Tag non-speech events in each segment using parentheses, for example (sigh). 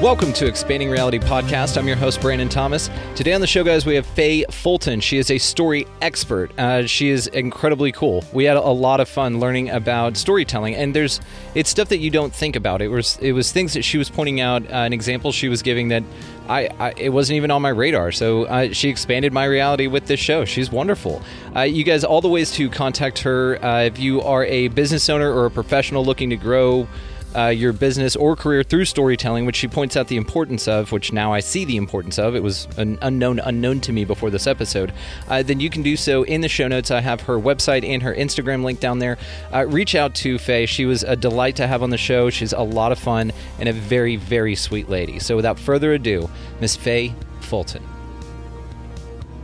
Welcome to Expanding Reality Podcast. I'm your host, Brandon Thomas. Today on the show, guys, we have Faye Fulton. She is a story expert. Uh, she is incredibly cool. We had a lot of fun learning about storytelling, and there's it's stuff that you don't think about. It was it was things that she was pointing out, uh, an example she was giving that I, I, it wasn't even on my radar. So uh, she expanded my reality with this show. She's wonderful. Uh, you guys, all the ways to contact her uh, if you are a business owner or a professional looking to grow uh, your business or career through storytelling, which she points out the importance of, which now I see the importance of. It was an unknown unknown to me before this episode. Uh, then you can do so in the show notes. I have her website and her Instagram link down there. Uh, reach out to Faye. She was a delight to have on the show. She's a lot of fun and a very very sweet lady. So without further ado, Miss Faye Fulton.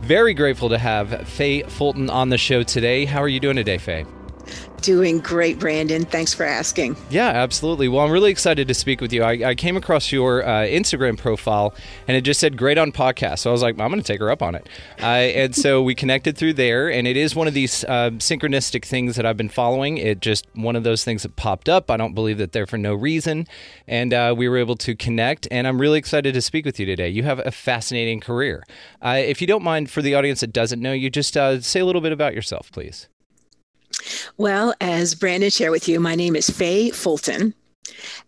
Very grateful to have Faye Fulton on the show today. How are you doing today, Faye? Doing great, Brandon. Thanks for asking. Yeah, absolutely. Well, I'm really excited to speak with you. I, I came across your uh, Instagram profile and it just said great on podcast. So I was like, I'm going to take her up on it. Uh, and so we connected through there. And it is one of these uh, synchronistic things that I've been following. It just one of those things that popped up. I don't believe that they're for no reason. And uh, we were able to connect. And I'm really excited to speak with you today. You have a fascinating career. Uh, if you don't mind, for the audience that doesn't know you, just uh, say a little bit about yourself, please. Well, as Brandon shared with you, my name is Faye Fulton.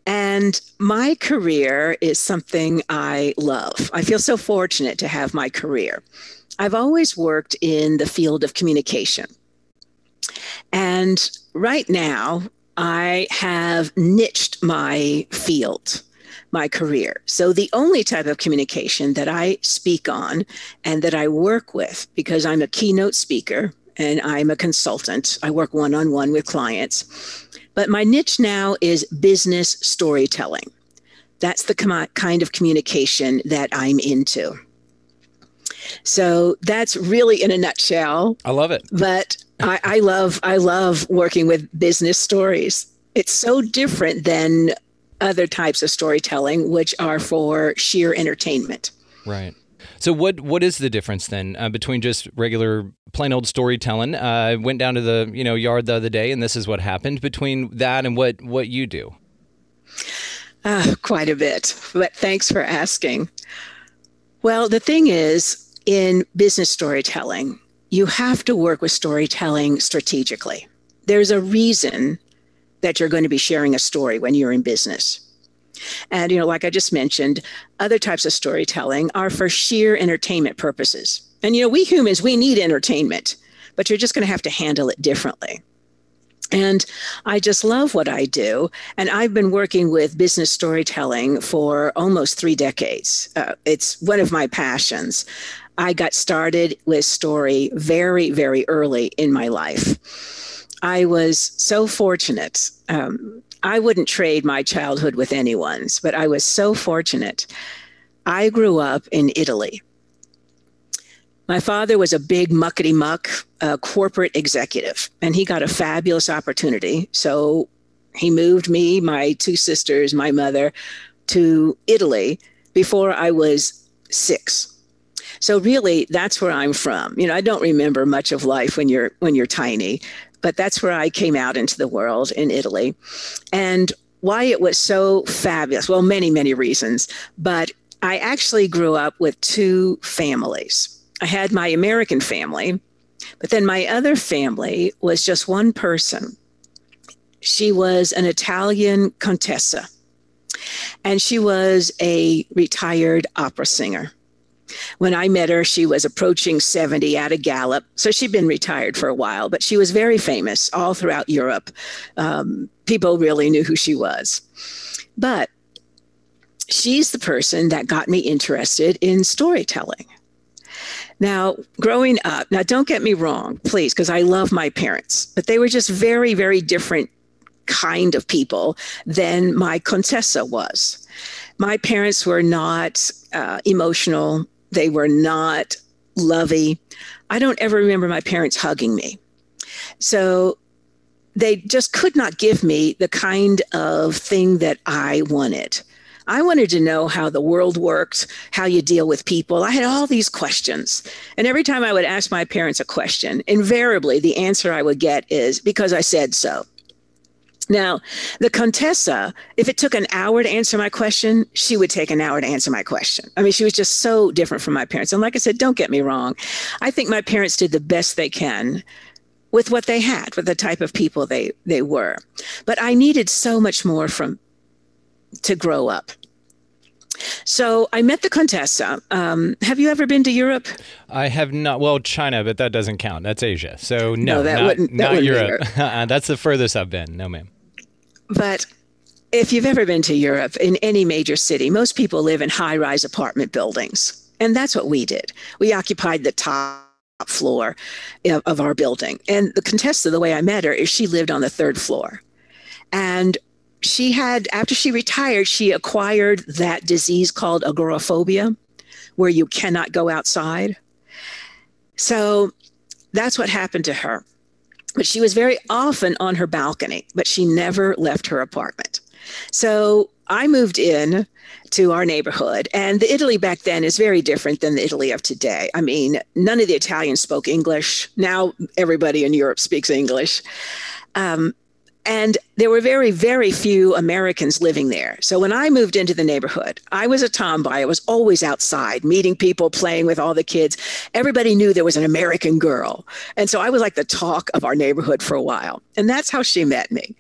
And my career is something I love. I feel so fortunate to have my career. I've always worked in the field of communication. And right now, I have niched my field, my career. So, the only type of communication that I speak on and that I work with, because I'm a keynote speaker, and I'm a consultant. I work one on one with clients. But my niche now is business storytelling. That's the com- kind of communication that I'm into. So that's really in a nutshell. I love it. But I, I love I love working with business stories. It's so different than other types of storytelling, which are for sheer entertainment. Right. So what what is the difference then uh, between just regular plain old storytelling? Uh, I went down to the you know yard the other day, and this is what happened. Between that and what what you do, uh, quite a bit. But thanks for asking. Well, the thing is, in business storytelling, you have to work with storytelling strategically. There's a reason that you're going to be sharing a story when you're in business. And, you know, like I just mentioned, other types of storytelling are for sheer entertainment purposes. And, you know, we humans, we need entertainment, but you're just going to have to handle it differently. And I just love what I do. And I've been working with business storytelling for almost three decades. Uh, it's one of my passions. I got started with story very, very early in my life. I was so fortunate. Um, I wouldn't trade my childhood with anyone's, but I was so fortunate. I grew up in Italy. My father was a big muckety muck uh, corporate executive, and he got a fabulous opportunity. So he moved me, my two sisters, my mother to Italy before I was six. So really, that's where I'm from. You know, I don't remember much of life when you're when you're tiny, but that's where I came out into the world in Italy. And why it was so fabulous, well, many, many reasons, but I actually grew up with two families. I had my American family, but then my other family was just one person. She was an Italian contessa, and she was a retired opera singer. When I met her, she was approaching 70 at a gallop. So she'd been retired for a while, but she was very famous all throughout Europe. Um, people really knew who she was. But she's the person that got me interested in storytelling. Now, growing up, now don't get me wrong, please, because I love my parents, but they were just very, very different kind of people than my Contessa was. My parents were not uh, emotional, they were not lovey. I don't ever remember my parents hugging me. So they just could not give me the kind of thing that I wanted. I wanted to know how the world worked, how you deal with people. I had all these questions. And every time I would ask my parents a question, invariably the answer I would get is because I said so. Now, the Contessa, if it took an hour to answer my question, she would take an hour to answer my question. I mean, she was just so different from my parents. And like I said, don't get me wrong. I think my parents did the best they can with what they had, with the type of people they, they were. But I needed so much more from to grow up. So I met the Contessa. Um, have you ever been to Europe? I have not. Well, China, but that doesn't count. That's Asia. So no, No, that not, wouldn't- that not wouldn't be Europe. (laughs) That's the furthest I've been. No, ma'am. But if you've ever been to Europe in any major city, most people live in high rise apartment buildings. And that's what we did. We occupied the top floor of our building. And the Contessa, the way I met her, is she lived on the third floor. And she had, after she retired, she acquired that disease called agoraphobia, where you cannot go outside. So that's what happened to her. But she was very often on her balcony, but she never left her apartment. So I moved in to our neighborhood, and the Italy back then is very different than the Italy of today. I mean, none of the Italians spoke English. Now everybody in Europe speaks English. Um, and there were very, very few Americans living there. So when I moved into the neighborhood, I was a tomboy. I was always outside, meeting people, playing with all the kids. Everybody knew there was an American girl. And so I was like the talk of our neighborhood for a while. And that's how she met me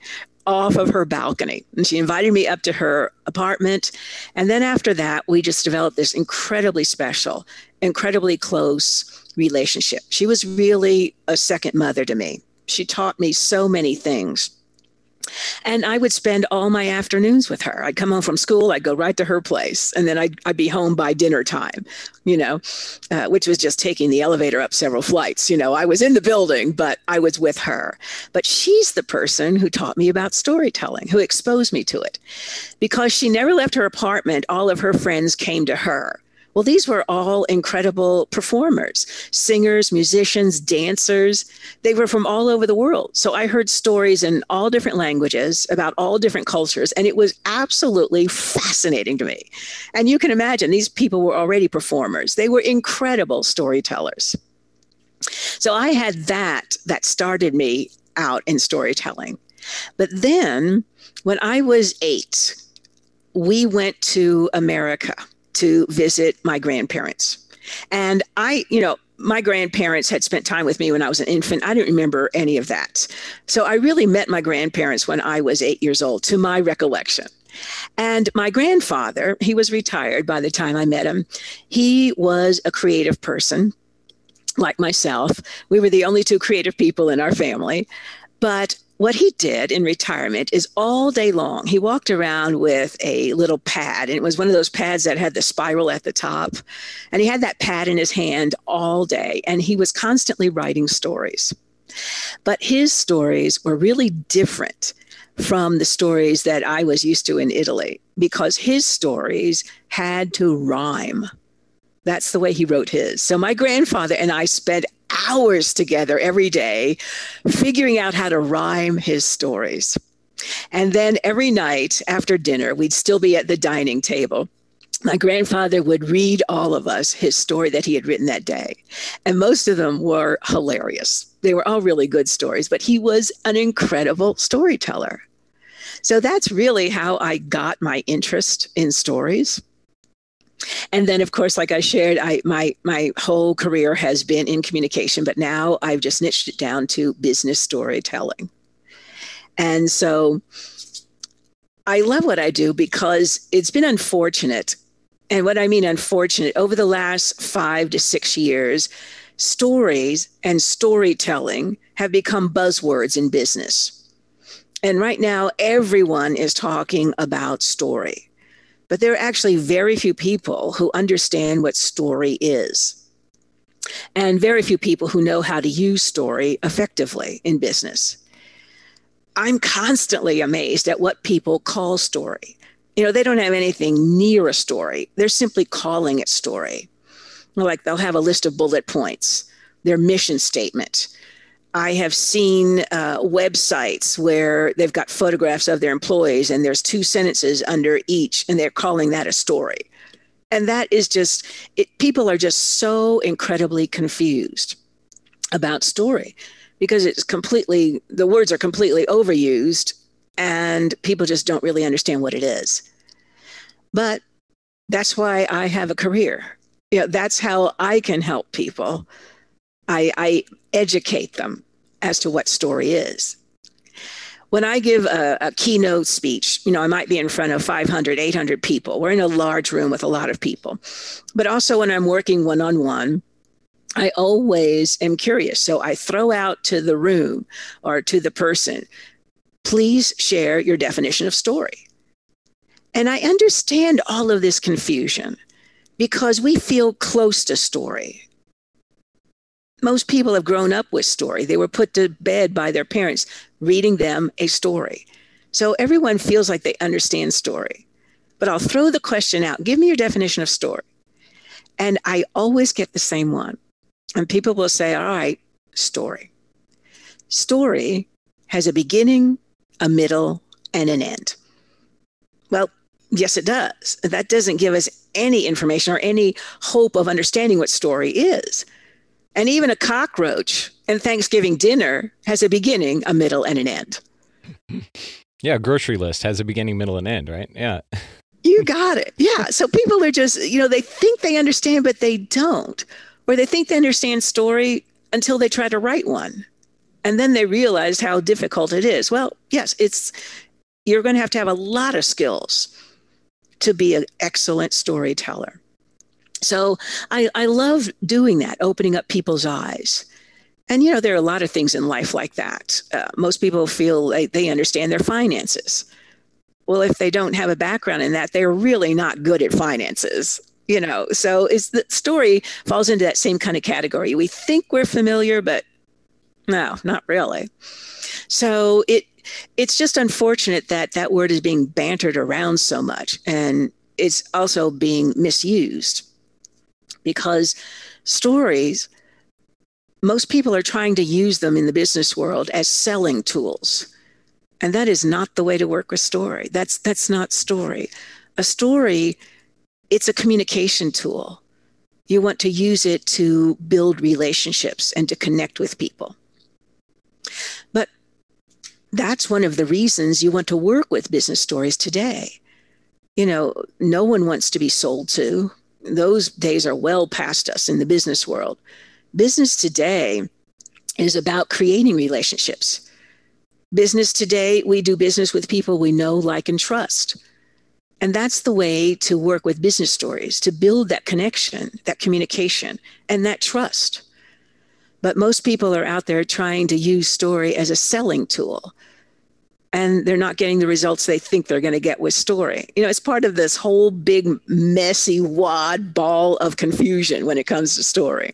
off of her balcony. And she invited me up to her apartment. And then after that, we just developed this incredibly special, incredibly close relationship. She was really a second mother to me. She taught me so many things. And I would spend all my afternoons with her. I'd come home from school, I'd go right to her place, and then I'd, I'd be home by dinner time, you know, uh, which was just taking the elevator up several flights. You know, I was in the building, but I was with her. But she's the person who taught me about storytelling, who exposed me to it. Because she never left her apartment, all of her friends came to her. Well, these were all incredible performers, singers, musicians, dancers. They were from all over the world. So I heard stories in all different languages about all different cultures, and it was absolutely fascinating to me. And you can imagine these people were already performers, they were incredible storytellers. So I had that that started me out in storytelling. But then when I was eight, we went to America to visit my grandparents. And I, you know, my grandparents had spent time with me when I was an infant. I didn't remember any of that. So I really met my grandparents when I was eight years old, to my recollection. And my grandfather, he was retired by the time I met him. He was a creative person, like myself. We were the only two creative people in our family. But what he did in retirement is all day long, he walked around with a little pad. And it was one of those pads that had the spiral at the top. And he had that pad in his hand all day. And he was constantly writing stories. But his stories were really different from the stories that I was used to in Italy because his stories had to rhyme. That's the way he wrote his. So my grandfather and I spent hours together every day figuring out how to rhyme his stories. And then every night after dinner, we'd still be at the dining table. My grandfather would read all of us his story that he had written that day. And most of them were hilarious. They were all really good stories, but he was an incredible storyteller. So that's really how I got my interest in stories. And then, of course, like I shared, I my my whole career has been in communication, but now I've just niched it down to business storytelling. And so I love what I do because it's been unfortunate And what I mean unfortunate, over the last five to six years, stories and storytelling have become buzzwords in business. And right now, everyone is talking about story. But there are actually very few people who understand what story is. And very few people who know how to use story effectively in business. I'm constantly amazed at what people call story. You know, they don't have anything near a story, they're simply calling it story. Like they'll have a list of bullet points, their mission statement, I have seen uh, websites where they've got photographs of their employees and there's two sentences under each, and they're calling that a story. And that is just, it, people are just so incredibly confused about story because it's completely, the words are completely overused and people just don't really understand what it is. But that's why I have a career. You know, that's how I can help people I, I educate them as to what story is. When I give a, a, keynote speech, you know, I might be in front of 500, 800 people. We're in a large room with a lot of people. But also when I'm working one on one, I always am curious. So I throw out to the room or to the person, please share your definition of story. And I understand all of this confusion because we feel close to story most people have grown up with story. They were put to bed by their parents reading them a story. So everyone feels like they understand story. But I'll throw the question out give me your definition of story. And I always get the same one. And people will say, all right, story. Story has a beginning, a middle, and an end. Well, yes, it does. That doesn't give us any information or any hope of understanding what story is. And even a cockroach and Thanksgiving dinner has a beginning, a middle, and an end. (laughs) Yeah, grocery list has a beginning, middle, and end, right? Yeah. You got it. Yeah. So people are just, you know, they think they understand, but they don't. Or they think they understand story until they try to write one. And then they realize how difficult it is. Well, yes, it's you're going to have to have a lot of skills to be an excellent storyteller. So I, I love doing that, opening up people's eyes. And, you know, there are a lot of things in life like that. Uh, most people feel like they understand their finances. Well, if they don't have a background in that, they're really not good at finances. You know, so is the story falls into that same kind of category. We think we're familiar, but no, not really. So it it's just unfortunate that that word is being bantered around so much, and it's also being misused because stories, most people are trying to use them in the business world as selling tools. And that is not the way to work with story. That's that's not story. A story, it's a communication tool. You want to use it to build relationships and to connect with people. But that's one of the reasons you want to work with business stories today. You know, no one wants to be sold to those days are well past us in the business world. Business today is about creating relationships. Business today, we do business with people we know, like, and trust. And that's the way to work with business stories, to build that connection, that communication, and that trust. But most people are out there trying to use story as a selling tool and they're not getting the results they think they're going to get with story. You know, it's part of this whole big, messy wad ball of confusion when it comes to story.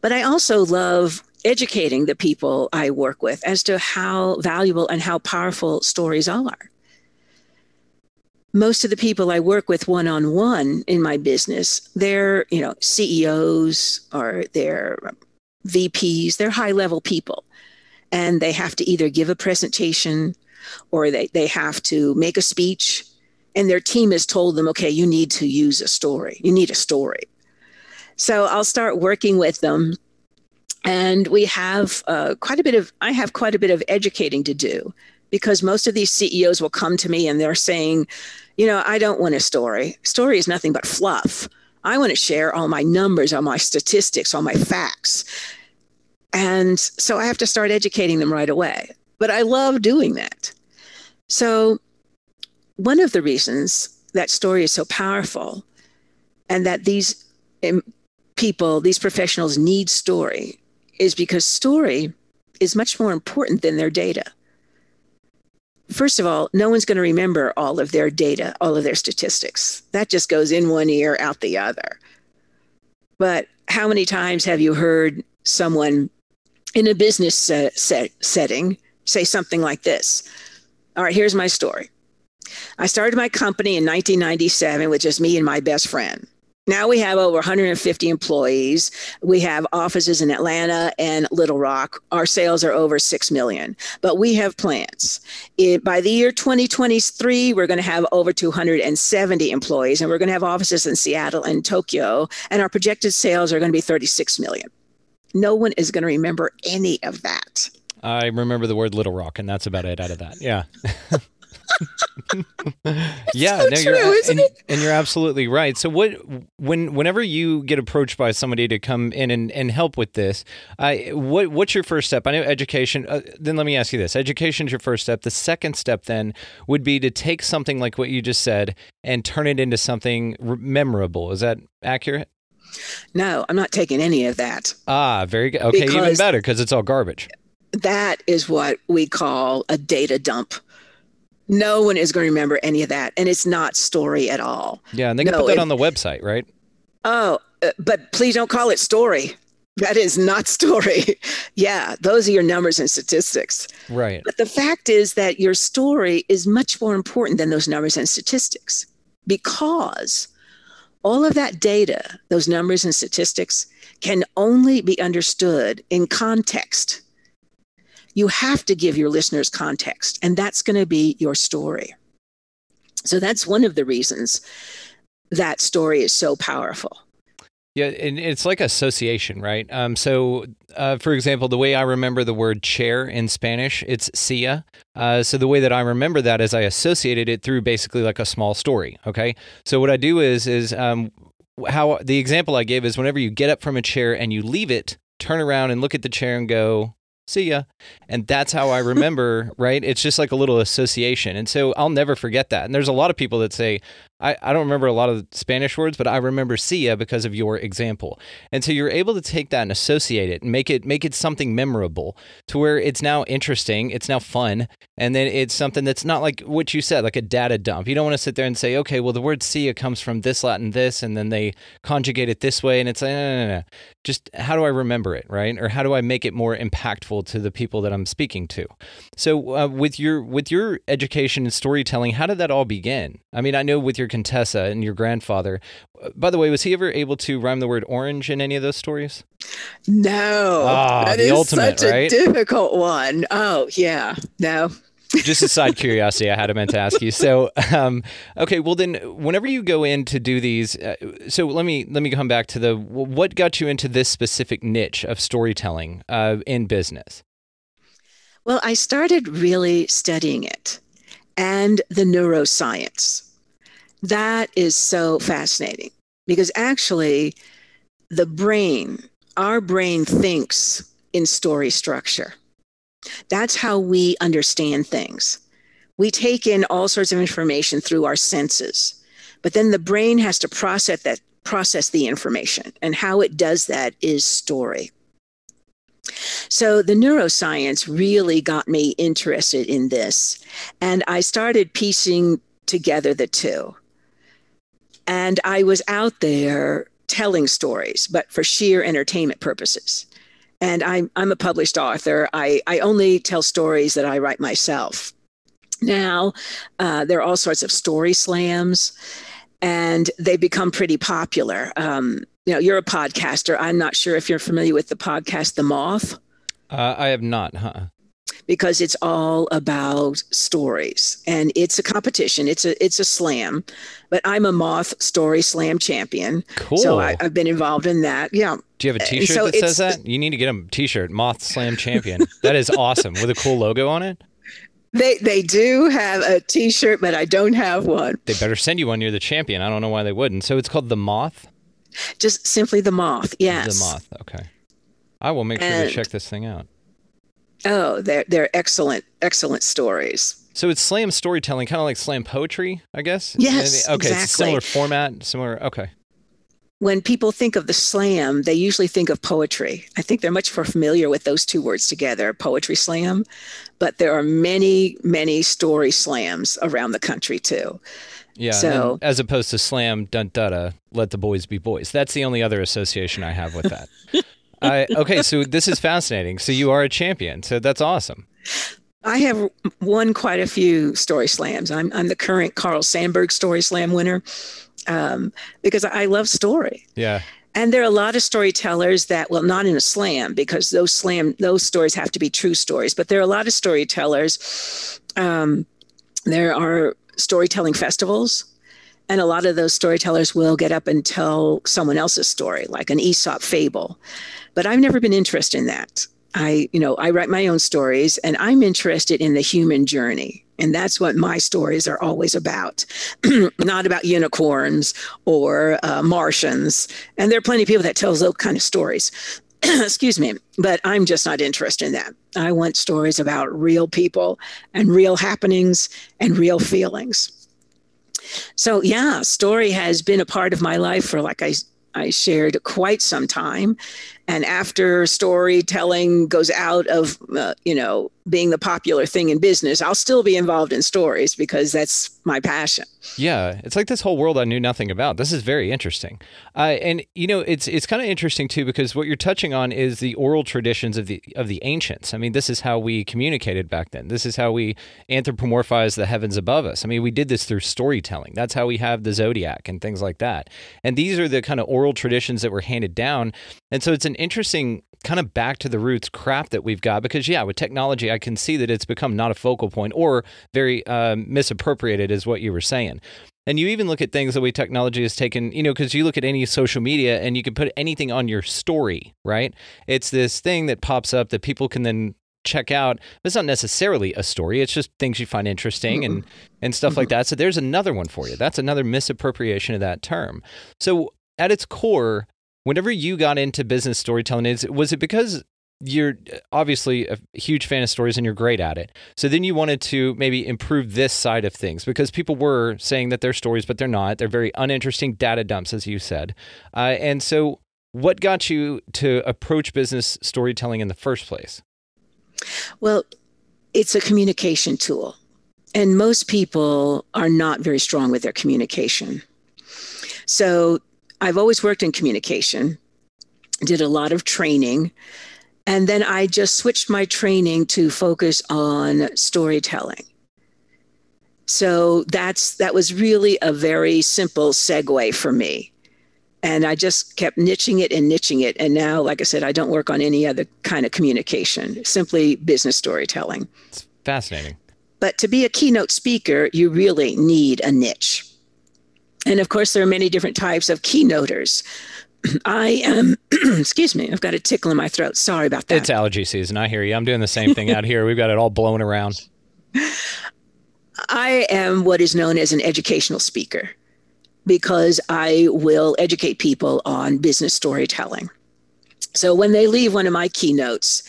But I also love educating the people I work with as to how valuable and how powerful stories are. Most of the people I work with one on one in my business, they're, you know, CEOs or they're VPs, they're high level people and they have to either give a presentation or they, they have to make a speech. And their team has told them okay you need to use a story. You need a story. So i'll start working with them. And we have uh, quite a bit of i have quite a bit of educating to do because most of these ceos will come to me and they're saying you know i don't want a story. Story is nothing but fluff. I want to share all my numbers all my statistics all my facts and so I have to start educating them right away. But I love doing that. So, one of the reasons that story is so powerful and that these people, these professionals need story is because story is much more important than their data. First of all, no one's going to remember all of their data, all of their statistics. That just goes in one ear, out the other. But how many times have you heard someone in a business set, set, setting say something like this? All right, here's my story. I started my company in 1997 with just me and my best friend. Now we have over 150 employees. We have offices in Atlanta and Little Rock. Our sales are over 6 million, but we have plans. It, by the year 2023, we're going to have over 270 employees and we're going to have offices in Seattle and Tokyo. And our projected sales are going to be 36 million. No one is going to remember any of that. I remember the word Little Rock, and that's about it out of that. Yeah. (laughs) yeah, so no, true, you're isn't and, it? and you're absolutely right. So what when whenever you get approached by somebody to come in and, and help with this, I what what's your first step? I know education. Uh, then let me ask you this: education is your first step. The second step then would be to take something like what you just said and turn it into something memorable. Is that accurate? No, I'm not taking any of that. Ah, very good. Okay, even better because it's all garbage. That is what we call a data dump. No one is going to remember any of that. And it's not story at all. Yeah, and they can No, put that it- on the website, right? Oh, uh, but please don't call it story. That is not (laughs) story. yeah, those are your numbers and statistics. Right. But the fact is that your story is much more important than those numbers and statistics because all of that data, those numbers and statistics, can only be understood in context. You have to give your listeners context, and that's going to be your story. So that's one of the reasons that story is so powerful. Yeah, and it's like association, right? Um, so, uh, for example, the way I remember the word chair in Spanish, it's silla. Uh, so the way that I remember that is I associated it through basically like a small story. Okay, so what I do is is um, how the example I gave is whenever you get up from a chair and you leave it, turn around and look at the chair and go, see ya. And that's how I remember, (laughs) right? It's just like a little association. And so I'll never forget that. And there's a lot of people that say, I, I don't remember a lot of Spanish words, but I remember ya because of your example. And so you're able to take that and associate it and make it make it something memorable to where it's now interesting, it's now fun, and then it's something that's not like what you said, like a data dump. You don't want to sit there and say, okay, well the word ya comes from this Latin this, and then they conjugate it this way, and it's like, no, no, no, no. Just how do I remember it, right? Or how do I make it more impactful to the people that I'm speaking to? So uh, with your with your education and storytelling, how did that all begin? I mean, I know with your Contessa and your grandfather. By the way, was he ever able to rhyme the word orange in any of those stories? No, Ah, that the is ultimate, such right? a difficult one. Oh, yeah, no. Just a side curiosity, I had meant to ask you. So, um, okay, well then, whenever you go in to do these, uh, so let me let me come back to the what got you into this specific niche of storytelling uh, in business. Well, I started really studying it and the neuroscience. That is so fascinating because actually, the brain, our brain thinks in story structure. That's how we understand things. We take in all sorts of information through our senses, but then the brain has to process that process the information and how it does that is story. So the neuroscience really got me interested in this. And I started piecing together the two. And I was out there telling stories, but for sheer entertainment purposes. And I'm, I'm a published author. I, I only tell stories that I write myself. Now, uh, there are all sorts of story slams, and they become pretty popular. Um, you know, you're a podcaster. I'm not sure if you're familiar with the podcast The Moth Uh, I have not, huh? Because it's all about stories and it's a competition it's a it's a slam but i'm a moth story slam champion Cool. so I, i've been involved in that yeah Do you have a Uh, T-shirt so that says that? You need to get a T-shirt, Moth Slam Champion. that is awesome with a cool logo on it. they they do have a t-shirt but i don't have one They better send you one. You're the champion. I don't know why they wouldn't. So it's called the Moth. just simply the moth yes The Moth. Okay. I will make sure to check this thing out. Oh they're they're excellent excellent stories So it's slam storytelling, kind of like slam poetry, I guess. Yes, Okay, it's a exactly. similar format, similar. Okay. when people think of the slam, they usually think of poetry. I think they're much more familiar with those two words together, poetry slam. But there are many, many story slams around the country too. Yeah. So- as opposed to slam dun da da, let the boys be boys. That's the only other association I have with that. (laughs) I, okay, so this is fascinating. So you are a champion. So that's awesome. I have won quite a few story slams. I'm, I'm the current Carl Sandburg Story Slam winner um, because I love story. Yeah. And there are a lot of storytellers that, well, not in a slam because those slam those stories have to be true stories. But there are a lot of storytellers. Um, there are storytelling festivals, and a lot of those storytellers will get up and tell someone else's story, like an Aesop fable. But I've never been interested in that. I, you know, I write my own stories, and I'm interested in the human journey. And that's what my stories are always about, (clears throat) not about unicorns or uh, Martians. And there are plenty of people that tell those kind of stories. (clears throat) Excuse me, but I'm just not interested in that. I want stories about real people and real happenings and real feelings. So yeah, story has been a part of my life for like I I shared quite some time. And after storytelling goes out of, uh, you know, being the popular thing in business, I'll still be involved in stories because that's my passion. Yeah, it's like this whole world I knew nothing about. This is very interesting, uh, and you know, it's it's kind of interesting too because what you're touching on is the oral traditions of the of the ancients. I mean, this is how we communicated back then. This is how we anthropomorphized the heavens above us. I mean, we did this through storytelling. That's how we have the zodiac and things like that. And these are the kind of oral traditions that were handed down. And so it's an interesting kind of back to the roots crap that we've got because yeah with technology i can see that it's become not a focal point or very um, misappropriated is what you were saying. And you even look at things the way technology has taken you know because you look at any social media and you can put anything on your story right? It's this thing that pops up that people can then check out it's not necessarily a story. It's just things you find interesting and and stuff like that. So there's another one for you. That's another misappropriation of that term. So at its core whenever you got into business storytelling is was it because you're obviously a huge fan of stories and you're great at it so then you wanted to maybe improve this side of things? Because people were saying that they're stories but they're not. They're very uninteresting data dumps as you said. Uh, and so what got you to approach business storytelling in the first place? Well, it's a communication tool, and most people are not very strong with their communication. So I've always worked in communication, did a lot of training, and then I just switched my training to focus on storytelling. So that's that was really a very simple segue for me. And I just kept niching it and niching it. And now, like I said, I don't work on any other kind of communication, simply business storytelling. it's fascinating But to be a keynote speaker, you really need a niche. And of course, there are many different types of keynoters. (clears throat) I am, (clears throat) excuse me, I've got a tickle in my throat. Sorry about that. it's allergy season i hear you i'm doing the same thing out here we've got it all blown around I am what is known as an educational speaker because I will educate people on business storytelling. So when they leave one of my keynotes,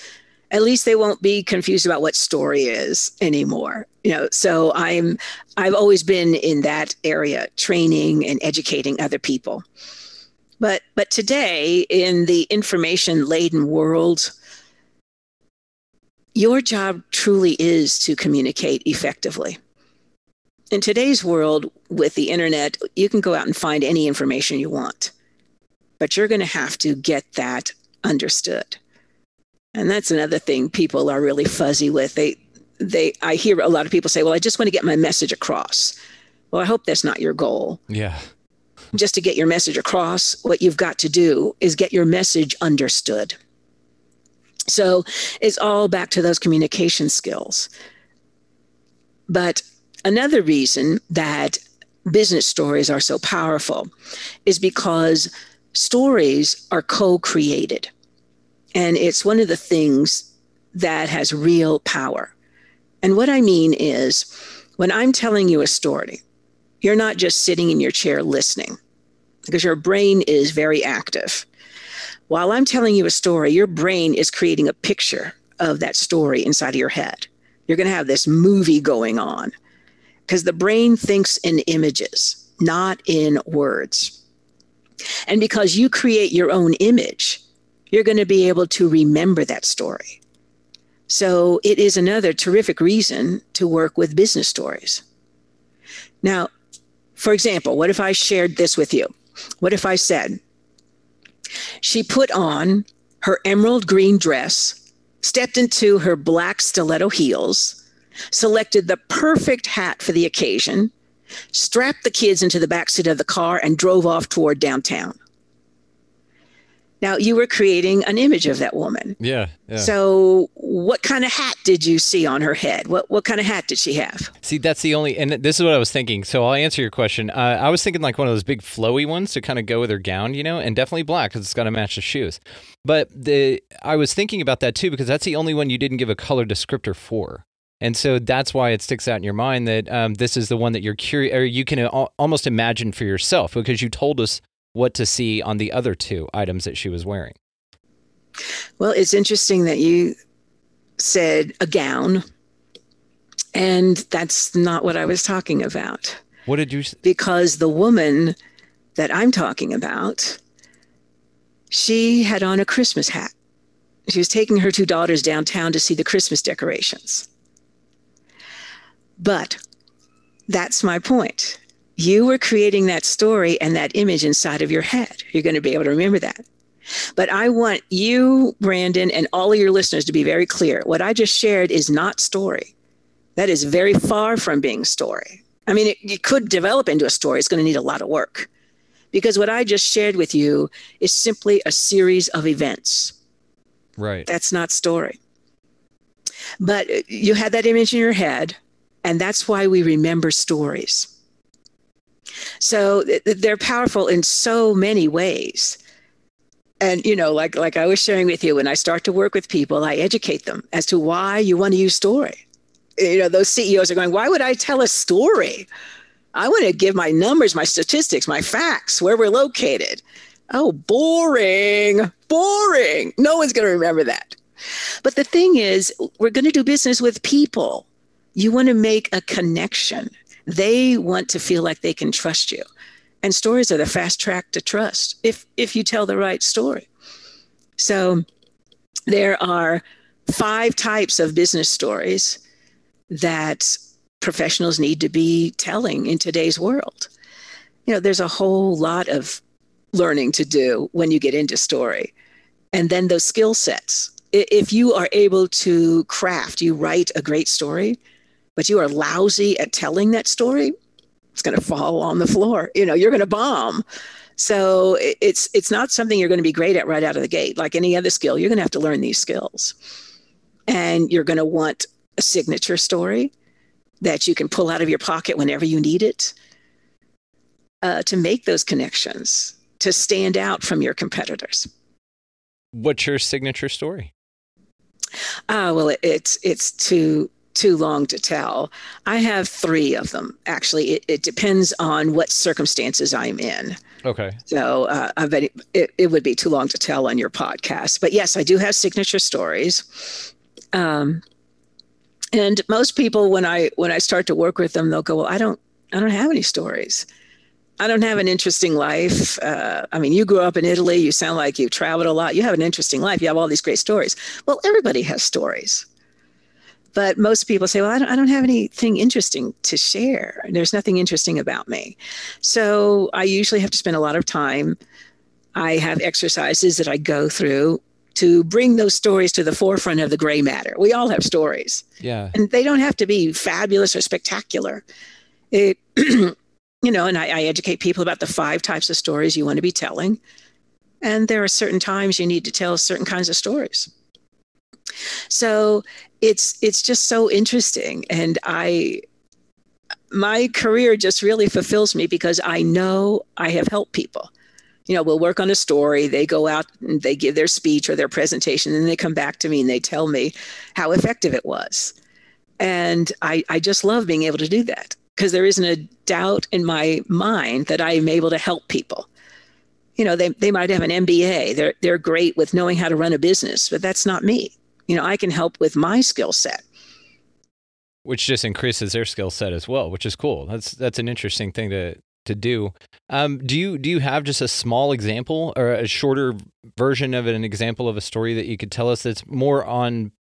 at least they won't be confused about what story is anymore. You know, so I'm I've always been in that area, training and educating other people. But but today in the information laden world, your job truly is to communicate effectively in today's world with the internet, you can go out and find any information you want, but you're going to have to get that understood. And that's another thing people are really fuzzy with. They, they, I hear a lot of people say, "Well, I just want to get my message across." Well, I hope that's not your goal. yeah Just to get your message across, what you've got to do is get your message understood. So it's all back to those communication skills. But another reason that business stories are so powerful is because stories are co created. And it's one of the things that has real power. And what I mean is, when I'm telling you a story, you're not just sitting in your chair listening because your brain is very active. While I'm telling you a story, your brain is creating a picture of that story inside of your head. You're going to have this movie going on because the brain thinks in images, not in words. And because you create your own image, you're going to be able to remember that story. So it is another terrific reason to work with business stories. Now, for example, what if I shared this with you? What if I said, she put on her emerald green dress, stepped into her black stiletto heels, selected the perfect hat for the occasion, strapped the kids into the backseat of the car, and drove off toward downtown. Now, you were creating an image of that woman. Yeah, yeah. So, what kind of hat did you see on her head? What what kind of hat did she have? See, that's the only, and this is what I was thinking. So I'll answer your question. Uh, I was thinking like one of those big flowy ones to kind of go with her gown, you know, and definitely black because it's got to match the shoes. But the I was thinking about that too because that's the only one you didn't give a color descriptor for. And so that's why it sticks out in your mind that um, this is the one that you're curious, or you can al- almost imagine for yourself because you told us what to see on the other two items that she was wearing. Well, it's interesting that you said a gown, and that's not what I was talking about. What did you? Because the woman that I'm talking about, she had on a Christmas hat. She was taking her two daughters downtown to see the Christmas decorations. But that's my point. You were creating that story and that image inside of your head. You're going to be able to remember that. But I want you, Brandon, and all of your listeners to be very clear. What I just shared is not story. That is very far from being story. I mean, it, it could develop into a story. It's going to need a lot of work. Because what I just shared with you is simply a series of events. Right. That's not story. But uh, you had that image in your head, and that's why we remember stories. So they're powerful in so many ways. And you know, like like I was sharing with you, when I start to work with people, I educate them as to why you want to use story. You know, those CEOs are going, why would I tell a story? I want to give my numbers, my statistics, my facts, where we're located. Oh, boring, boring. No one's going to remember that. But the thing is, we're going to do business with people. You want to make a connection. They want to feel like they can trust you. And stories are the fast track to trust if if you tell the right story. So there are five types of business stories that professionals need to be telling in today's world. You know, there's a whole lot of learning to do when you get into story. And then those skill sets. If you are able to craft, you write a great story, but you are lousy at telling that story, it's going to fall on the floor. You know, you're going to bomb. So it's it's not something you're going to be great at right out of the gate. Like any other skill, you're going to have to learn these skills, and you're going to want a signature story that you can pull out of your pocket whenever you need it uh, to make those connections to stand out from your competitors. What's your signature story? Uh, well, it, it's it's too too long to tell. I have three of them. Actually, it, it depends on what circumstances I'm in. Okay. So uh, I bet it, it, would be too long to tell on your podcast. But yes, I do have signature stories. Um, and most people, when I when I start to work with them, they'll go, "Well, I don't I don't have any stories." I don't have an interesting life. Uh, I mean, you grew up in Italy. You sound like you've traveled a lot. You have an interesting life. You have all these great stories. Well, everybody has stories. But most people say, well, I don't, I don't have anything interesting to share. There's nothing interesting about me. So I usually have to spend a lot of time. I have exercises that I go through to bring those stories to the forefront of the gray matter. We all have stories. Yeah. And they don't have to be fabulous or spectacular. It, (clears throat) you know, and I, I educate people about the five types of stories you want to be telling. And there are certain times you need to tell certain kinds of stories. So it's it's just so interesting and I my career just really fulfills me because I know I have helped people. You know, we'll work on a story, they go out and they give their speech or their presentation, and they come back to me and they tell me how effective it was. And I, I just love being able to do that because there isn't a doubt in my mind that I am able to help people. You know, they, they might have an MBA, they're, they're great with knowing how to run a business, but that's not me you know i can help with my skill set which just increases their skill set as well, which is cool. That's that's an interesting thing to to do. Um, do you do you have just a small example or a shorter version of an example of a story that you could tell us that's more on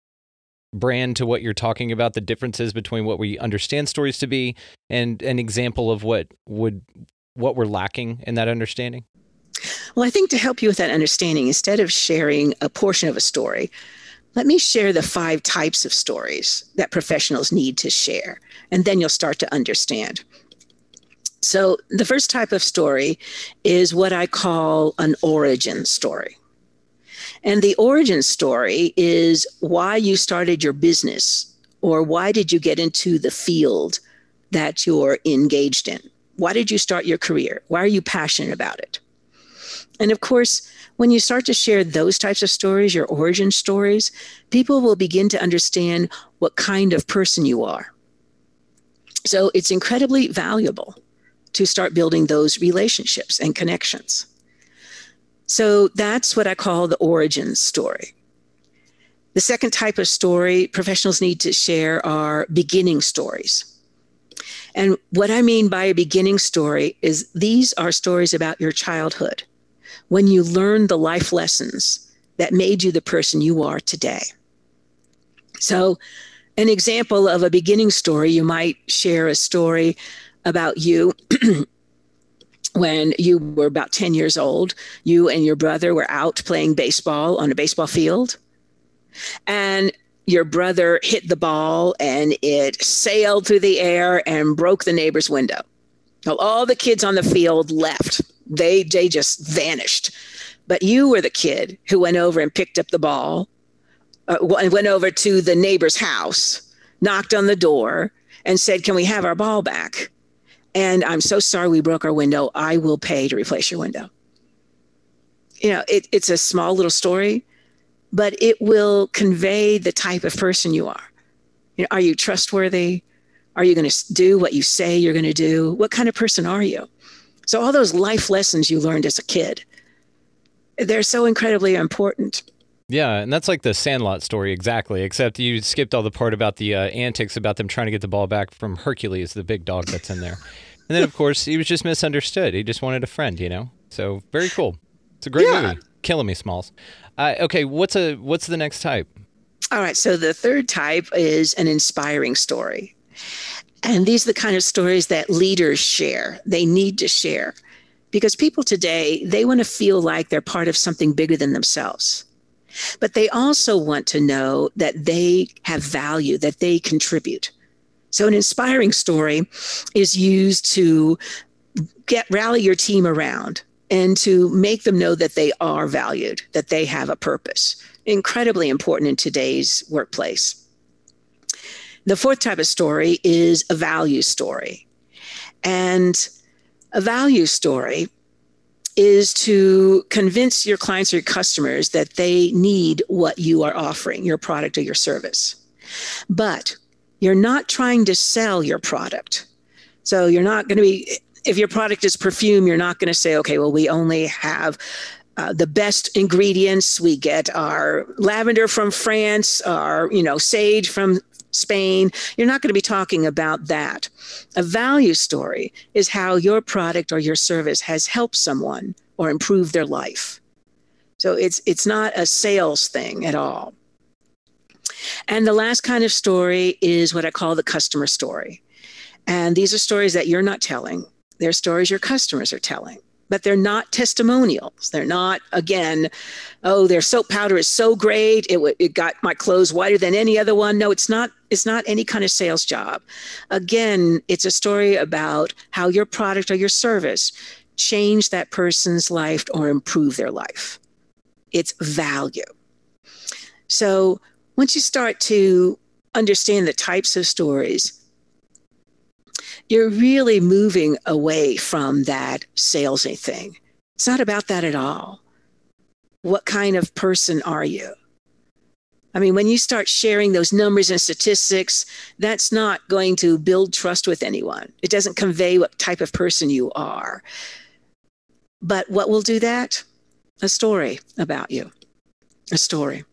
brand to what you're talking about the differences between what we understand stories to be and an example of what would what we're lacking in that understanding well i think to help you with that understanding instead of sharing a portion of a story let me share the five types of stories that professionals need to share and then you'll start to understand so the first type of story is what i call an origin story and the origin story is why you started your business or why did you get into the field that you're engaged in? Why did you start your career? Why are you passionate about it? And of course, when you start to share those types of stories, your origin stories, people will begin to understand what kind of person you are. So it's incredibly valuable to start building those relationships and connections. So that's what I call the origin story. The second type of story professionals need to share are beginning stories. And what I mean by a beginning story is these are stories about your childhood, when you learned the life lessons that made you the person you are today. So, an example of a beginning story, you might share a story about you (clears throat) when you were about 10 years old, you and your brother were out playing baseball on a baseball field. And your brother hit the ball and it sailed through the air and broke the neighbor's window. All the kids on the field left. They, they just vanished. But you were the kid who went over and picked up the ball, uh, went over to the neighbor's house, knocked on the door, and said, Can we have our ball back? and I'm so sorry we broke our window. I will pay to replace your window. You know, it, it's a small little story, but it will convey the type of person you are. You know, are you trustworthy? Are you going to do what you say you're going to do? What kind of person are you? So, all those life lessons you learned as a kid, they're so incredibly important. Yeah, and that's like the Sandlot story exactly, except you skipped all the part about the uh, antics about them trying to get the ball back from Hercules, the big dog that's in there. And then, of course, he was just misunderstood. He just wanted a friend, you know. So very cool. It's a great yeah. movie. Killing me, Smalls. Uh, okay, what's a what's the next type? All right. So the third type is an inspiring story, and these are the kind of stories that leaders share. They need to share because people today they want to feel like they're part of something bigger than themselves. But they also want to know that they have value, that they contribute. So, an inspiring story is used to get rally your team around and to make them know that they are valued, that they have a purpose. Incredibly important in today's workplace. The fourth type of story is a value story. And a value story is to convince your clients or your customers that they need what you are offering, your product or your service. But you're not trying to sell your product. So you're not going to be, if your product is perfume, you're not going to say, okay, well, we only have uh, the best ingredients. We get our lavender from France, our, you know, sage from Spain. You're not going to be talking about that. A value story is how your product or your service has helped someone or improved their life. So it's it's not a sales thing at all. And the last kind of story is what I call the customer story. And these are stories that you're not telling, they're stories your customers are telling. But they're not testimonials. They're not, again, oh, their soap powder is so great. It, w- it got my clothes whiter than any other one. No, it's not. It's not any kind of sales job. Again, it's a story about how your product or your service changed that person's life or improved their life. It's value. So once you start to understand the types of stories, you're really moving away from that salesy thing. It's not about that at all. What kind of person are you? I mean, when you start sharing those numbers and statistics, that's not going to build trust with anyone. It doesn't convey what type of person you are. But what will do that? A story about you. A story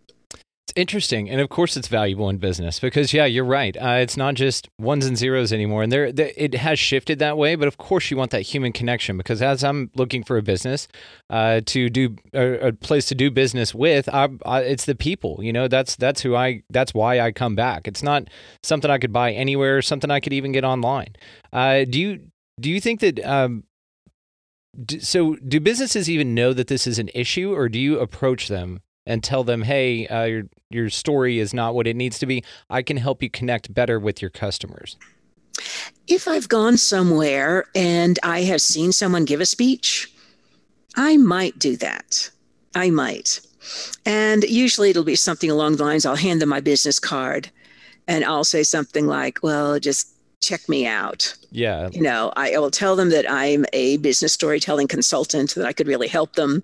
Interesting, and of course, it's valuable in business because, yeah, you're right. Uh, it's not just ones and zeros anymore, and there, it has shifted that way. But of course, you want that human connection because as I'm looking for a business uh, to do a, place to do business with, I, I, it's the people. You know, that's that's who I. That's why I come back. It's not something I could buy anywhere, something I could even get online. Uh, do you do you think that? Um, so, do businesses even know that this is an issue, or do you approach them and tell them, "Hey, uh, your your story is not what it needs to be. I can help you connect better with your customers." If I've gone somewhere and I have seen someone give a speech, I might do that. I might. And usually it'll be something along the lines I'll hand them my business card and I'll say something like, well, just check me out. Yeah. You know, I will tell them that I'm a business storytelling consultant, that I could really help them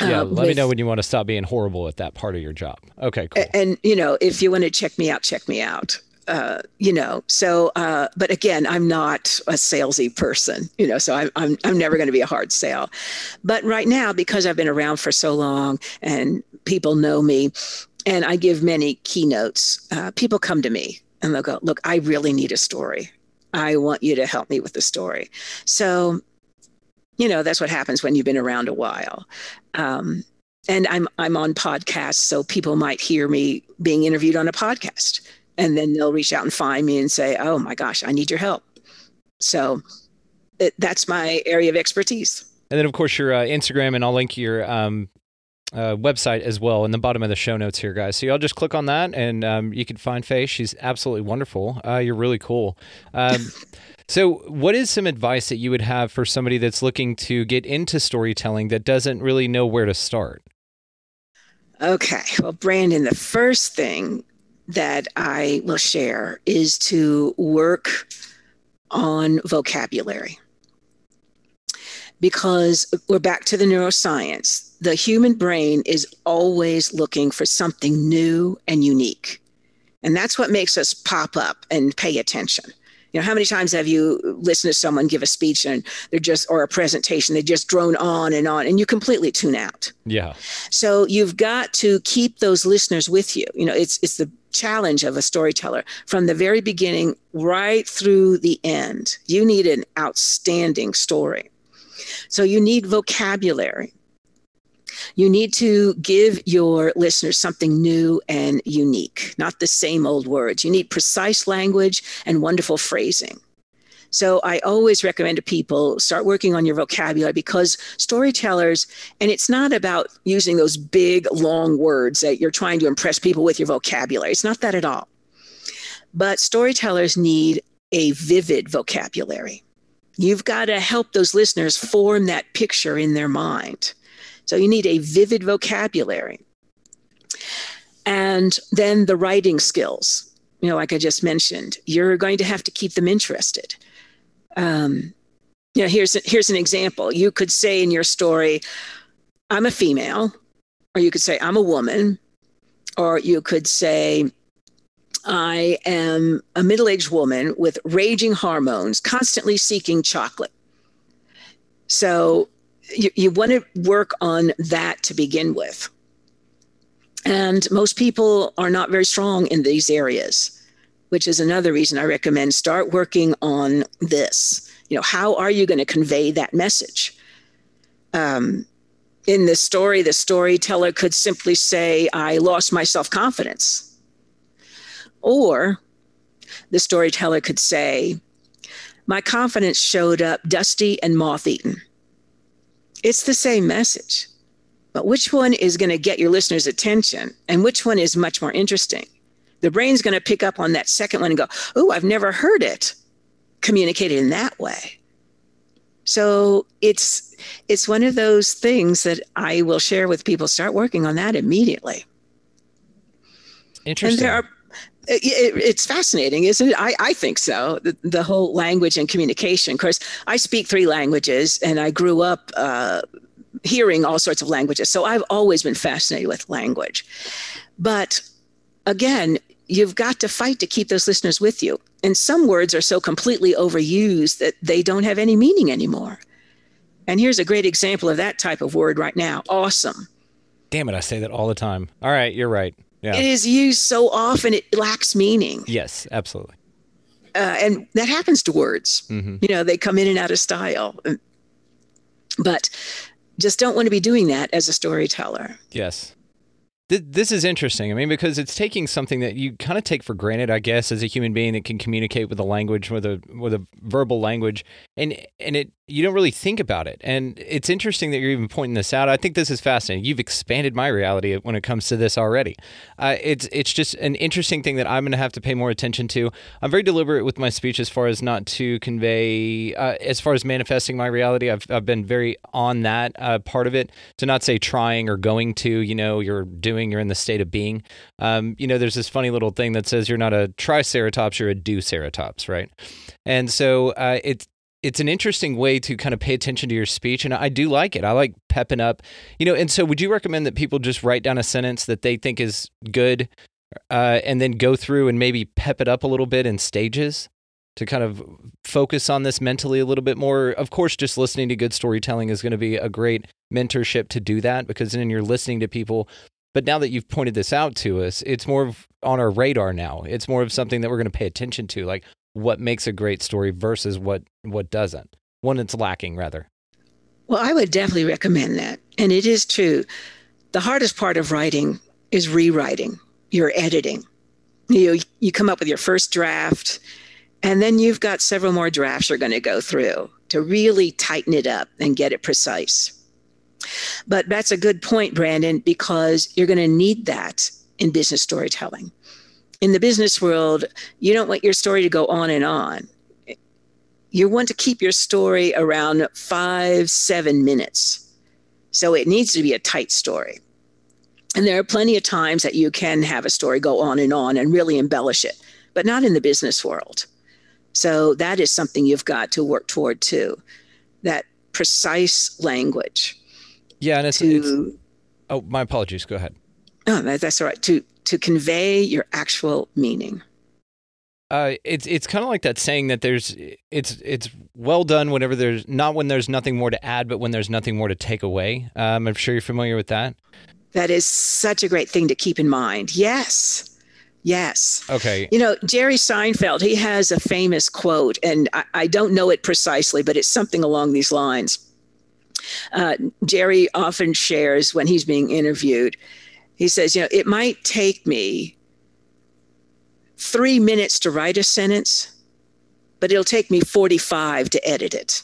yeah, uh, let with, me know when you want to stop being horrible at that part of your job. Okay, cool. And you know, if you want to check me out, check me out. Uh, you know, so uh, but again, I'm not a salesy person. You know, so I'm I'm I'm never going to be a hard sale. But right now, because I've been around for so long and people know me, and I give many keynotes, uh, people come to me and they'll go, "Look, I really need a story. I want you to help me with the story." So you know that's what happens when you've been around a while. Um, and i'm i'm on podcasts so people might hear me being interviewed on a podcast and then they'll reach out and find me and say oh my gosh i need your help. So it, that's my area of expertise. And then of course your uh, instagram and i'll link your um, uh, website as well in the bottom of the show notes here, guys. So y'all just click on that and um, you can find Faye. She's absolutely wonderful. Uh, you're really cool. Um, (laughs) So, what is some advice that you would have for somebody that's looking to get into storytelling that doesn't really know where to start? Okay. Well, Brandon, the first thing that I will share is to work on vocabulary. Because we're back to the neuroscience. The human brain is always looking for something new and unique. And that's what makes us pop up and pay attention. You know how many times have you listened to someone give a speech and they're just or a presentation they just drone on and on and you completely tune out? Yeah. So you've got to keep those listeners with you. You know it's it's the challenge of a storyteller from the very beginning right through the end. You need an outstanding story. So you need vocabulary you need to give your listeners something new and unique, not the same old words. You need precise language and wonderful phrasing. So I always recommend to people start working on your vocabulary because storytellers, and it's not about using those big, long words that you're trying to impress people with your vocabulary. It's not that at all. But storytellers need a vivid vocabulary. You've got to help those listeners form that picture in their mind. So you need a vivid vocabulary. And then the writing skills, you know, like I just mentioned, you're going to have to keep them interested. Um, you know, here's, here's an example. You could say in your story, I'm a female, or you could say, I'm a woman, or you could say, I am a middle aged woman with raging hormones, constantly seeking chocolate. So you, you want to work on that to begin with. And most people are not very strong in these areas, which is another reason I recommend start working on this. You know, how are you going to convey that message? Um, in the story, the storyteller could simply say, I lost my self confidence. Or the storyteller could say, My confidence showed up dusty and moth eaten. It's the same message. But which one is going to get your listeners' attention and which one is much more interesting? The brain's going to pick up on that second one and go, Oh, I've never heard it communicated in that way. So it's it's one of those things that I will share with people. Start working on that immediately. Interesting. And there are it, it's fascinating, isn't it? I, I think so. The, the, whole language and communication. Of course, I speak three languages, and I grew up uh, hearing all sorts of languages. So I've always been fascinated with language. But again, you've got to fight to keep those listeners with you. And some words are so completely overused that they don't have any meaning anymore. And here's a great example of that type of word right now awesome Damn it, I say that all the time. All right, you're right. Yeah. It is used so often it lacks meaning. Yes, absolutely. Uh, and that happens to words. Mm-hmm. You know, they come in and out of style. But just don't want to be doing that as a storyteller. Yes. Th- This is interesting. I mean, because it's taking something that you kind of take for granted, I guess, as a human being that can communicate with a language, with a with a verbal language, and and it you don't really think about it. And it's interesting that you're even pointing this out. I think this is fascinating. You've expanded my reality when it comes to this already. Uh, it's it's just an interesting thing that I'm going to have to pay more attention to. I'm very deliberate with my speech as far as not to convey, uh, as far as manifesting my reality. I've I've been very on that uh, part of it to not say trying or going to. You know, you're doing. You're in the state of being. Um, you know, there's this funny little thing that says you're not a triceratops, you're a deuceratops, right? And so uh, it's it's an interesting way to kind of pay attention to your speech and I do like it. I like pepping up. You know, and so would you recommend that people just write down a sentence that they think is good uh, and then go through and maybe pep it up a little bit in stages to kind of focus on this mentally a little bit more? Of course, just listening to good storytelling is going to be a great mentorship to do that because then you're listening to people but now that you've pointed this out to us, it's more of on our radar now. It's more of something that we're going to pay attention to, like what makes a great story versus what what doesn't. One that's lacking, rather. Well, I would definitely recommend that. And it is true. The hardest part of writing is rewriting, your editing. You, you come up with your first draft, and then you've got several more drafts you're going to go through to really tighten it up and get it precise. But that's a good point, Brandon, because you're going to need that in business storytelling. In the business world, you don't want your story to go on and on. You want to keep your story around five, seven minutes. So it needs to be a tight story. And there are plenty of times that you can have a story go on and on and really embellish it, but not in the business world. So that is something you've got to work toward too. That precise language Yeah, and it's, to it's oh, my apologies. Go ahead. oh, that's all right to to convey your actual meaning. Uh, it's it's kind of like that saying that there's it's it's well done whenever there's not when there's nothing more to add, but when there's nothing more to take away. Um, I'm sure you're familiar with that. That is such a great thing to keep in mind. Yes. Yes. Okay. You know, Jerry Seinfeld, he has a famous quote, and I, I don't know it precisely, but it's something along these lines. Uh, Jerry often shares when he's being interviewed, he says, You know, it might take me three minutes to write a sentence, but it'll take me 45 to edit it.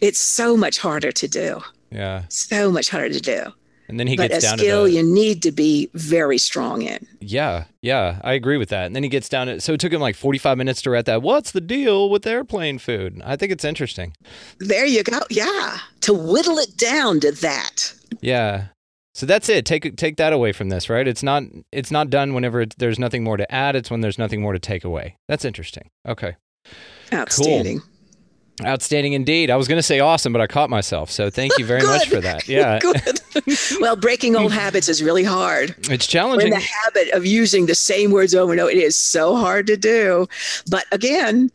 It's so much harder to do, Yeah, so much harder to do. and then he but gets a down skill to the, skill you need to be very strong in. Yeah, yeah, I agree with that. And then he gets down to so it took him like 45 minutes to write that. What's the deal with airplane food? I think it's interesting. There you go. Yeah. To whittle it down to that. Yeah. So that's it. Take take that away from this, right? It's not it's not done whenever it's, there's nothing more to add. It's when there's nothing more to take away. That's interesting. Okay. Outstanding. Outstanding indeed. I was going to say awesome, but I caught myself. So thank you very (laughs) much for that. Yeah. (laughs) Good. well, breaking old habits is really hard. It's We're in the habit of using the same words over and over. It is so hard to do. But again,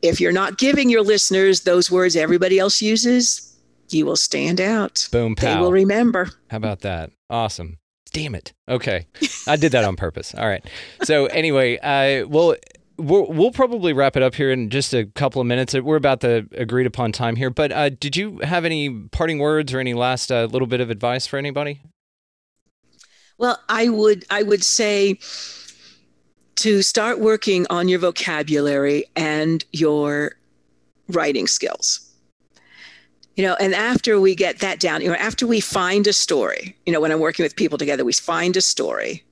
if you're not giving your listeners those words everybody else uses, you will stand out. Boom They will remember. How about that? Awesome. Damn it. Okay. I did that on purpose. All right. So anyway, uh, well, we'll, we'll probably wrap it up here in just a couple of minutes. We're about the agreed upon time here. But uh, did you have any parting words or any last uh, little bit of advice for anybody? Well, I would I would say to start working on your vocabulary and your writing skills. You know, and after we get that down, you know, after we find a story, you know, when I'm working with people together, we find a story.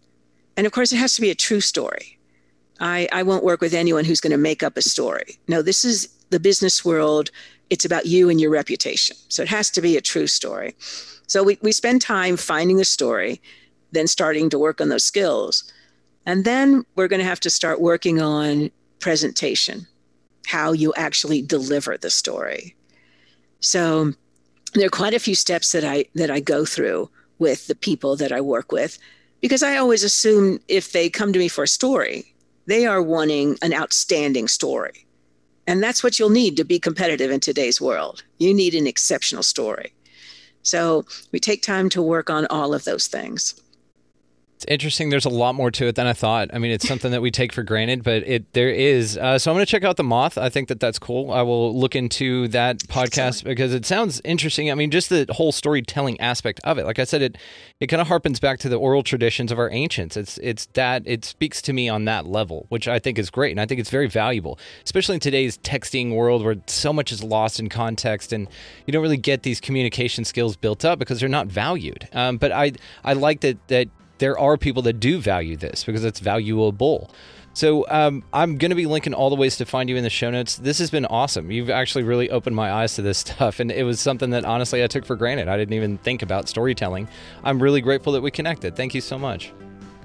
And of course, it has to be a true story. I, I won't work with anyone who's going to make up a story. No, this is the business world. It's about you and your reputation. So it has to be a true story. So we, we spend time finding the story, then starting to work on those skills. And then we're going to have to start working on presentation, how you actually deliver the story. So there are quite a few steps that I that I go through with the people that I work with because I always assume if they come to me for a story, they are wanting an outstanding story. And that's what you'll need to be competitive in today's world. You need an exceptional story. So we take time to work on all of those things. It's interesting. There's a lot more to it than I thought. I mean, it's something that we take for granted, but it there is. Uh, so I'm going to check out the moth. I think that that's cool. I will look into that podcast because it sounds interesting. I mean, just the whole storytelling aspect of it. Like I said, it it kind of harpens back to the oral traditions of our ancients. It's it's that it speaks to me on that level, which I think is great, and I think it's very valuable, especially in today's texting world where so much is lost in context, and you don't really get these communication skills built up because they're not valued. Um, but I I like that that there are people that do value this because it's valuable. So um, I'm going to be linking all the ways to find you in the show notes. This has been awesome. You've actually really opened my eyes to this (laughs) stuff, and it was something that honestly I took for granted. I didn't even think about storytelling. I'm really grateful that we connected. Thank you so much.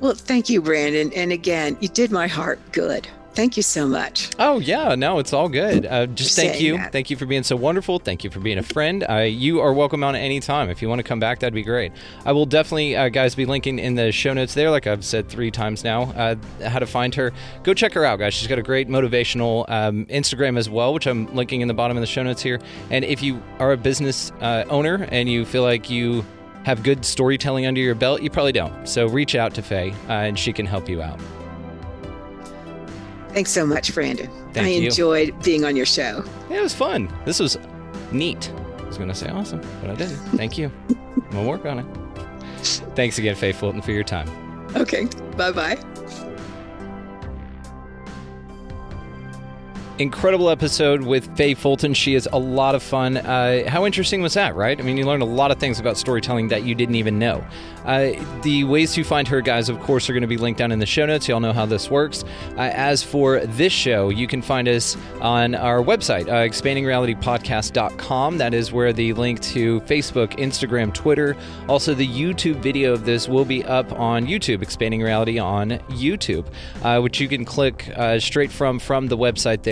Well, thank you, Brandon. And again, you did my heart good. Thank you so much. Oh yeah, no, it's all good. Uh, just For thank you, that. thank you for being so wonderful. Thank you for being a friend. Uh, you are welcome on any time. If you want to come back, that'd be great. I will definitely, uh, guys, be linking in the show notes there, like I've said three times now, uh, how to find her. Go check her out, guys. She's got a great motivational um, Instagram as well, which I'm linking in the bottom of the show notes here. And if you are a business uh, owner and you feel like you have good storytelling under your belt, you probably don't. So reach out to Faye, uh, and she can help you out. Thanks so much, Brandon. Thank I you. enjoyed being on your show. Yeah, it was fun. This was neat. I was going to say awesome, but I didn't. Thank you. I'm going to work on it. Thanks again, Faith Fulton, for your time. Okay, bye bye. Incredible episode with Faye Fulton. She is a lot of fun. Uh, how interesting was that, right? I mean, you learned a lot of things about storytelling that you didn't even know. Uh, the ways to find her, guys, of course, are going to be linked down in the show notes. Y'all know how this works. Uh, as for this show, you can find us on our website, uh, expandingrealitypodcast.com. That is where the link to Facebook, Instagram, Twitter, also the YouTube video of this will be up on YouTube, Expanding Reality on YouTube, uh, which you can click uh, straight from from the website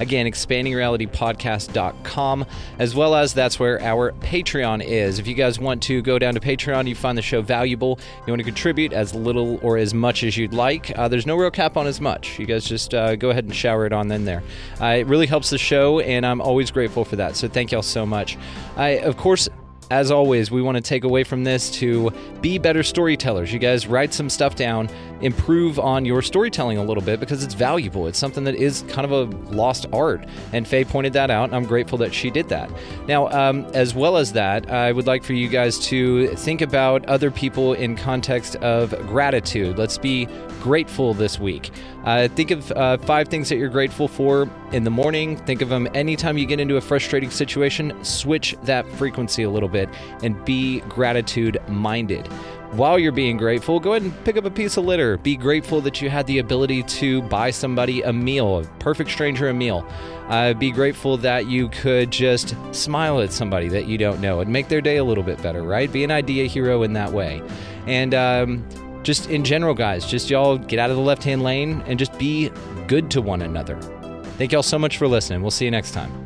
Again, expandingrealitypodcast.com, as well as that's where our Patreon is. If you guys want to go down to Patreon, you find the show valuable, you want to contribute as little or as much as you'd like. Uh, there's no real cap on as much. You guys just uh, go ahead and shower it on in there. Uh, it really helps the show, and I'm always grateful for that. So thank y'all so much. I, of course, as always, we want to take away from this to be better storytellers. You guys write some stuff down, improve on your storytelling a little bit because it's valuable. It's something that is kind of a lost art. And Faye pointed that out, and I'm grateful that she did that. Now, um, as well as that, I would like for you guys to think about other people in context of gratitude. Let's be grateful this week. Uh, think of uh, five things that you're grateful for in the morning. Think of them anytime you get into a frustrating situation. Switch that frequency a little bit and be gratitude minded. While you're being grateful, go ahead and pick up a piece of litter. Be grateful that you had the ability to buy somebody a meal, a perfect stranger a meal. Uh, be grateful that you could just smile at somebody that you don't know and make their day a little bit better, right? Be an idea hero in that way. And um, just in general, guys, just y'all get out of the left hand lane and just be good to one another. Thank y'all so much for listening. We'll see you next time.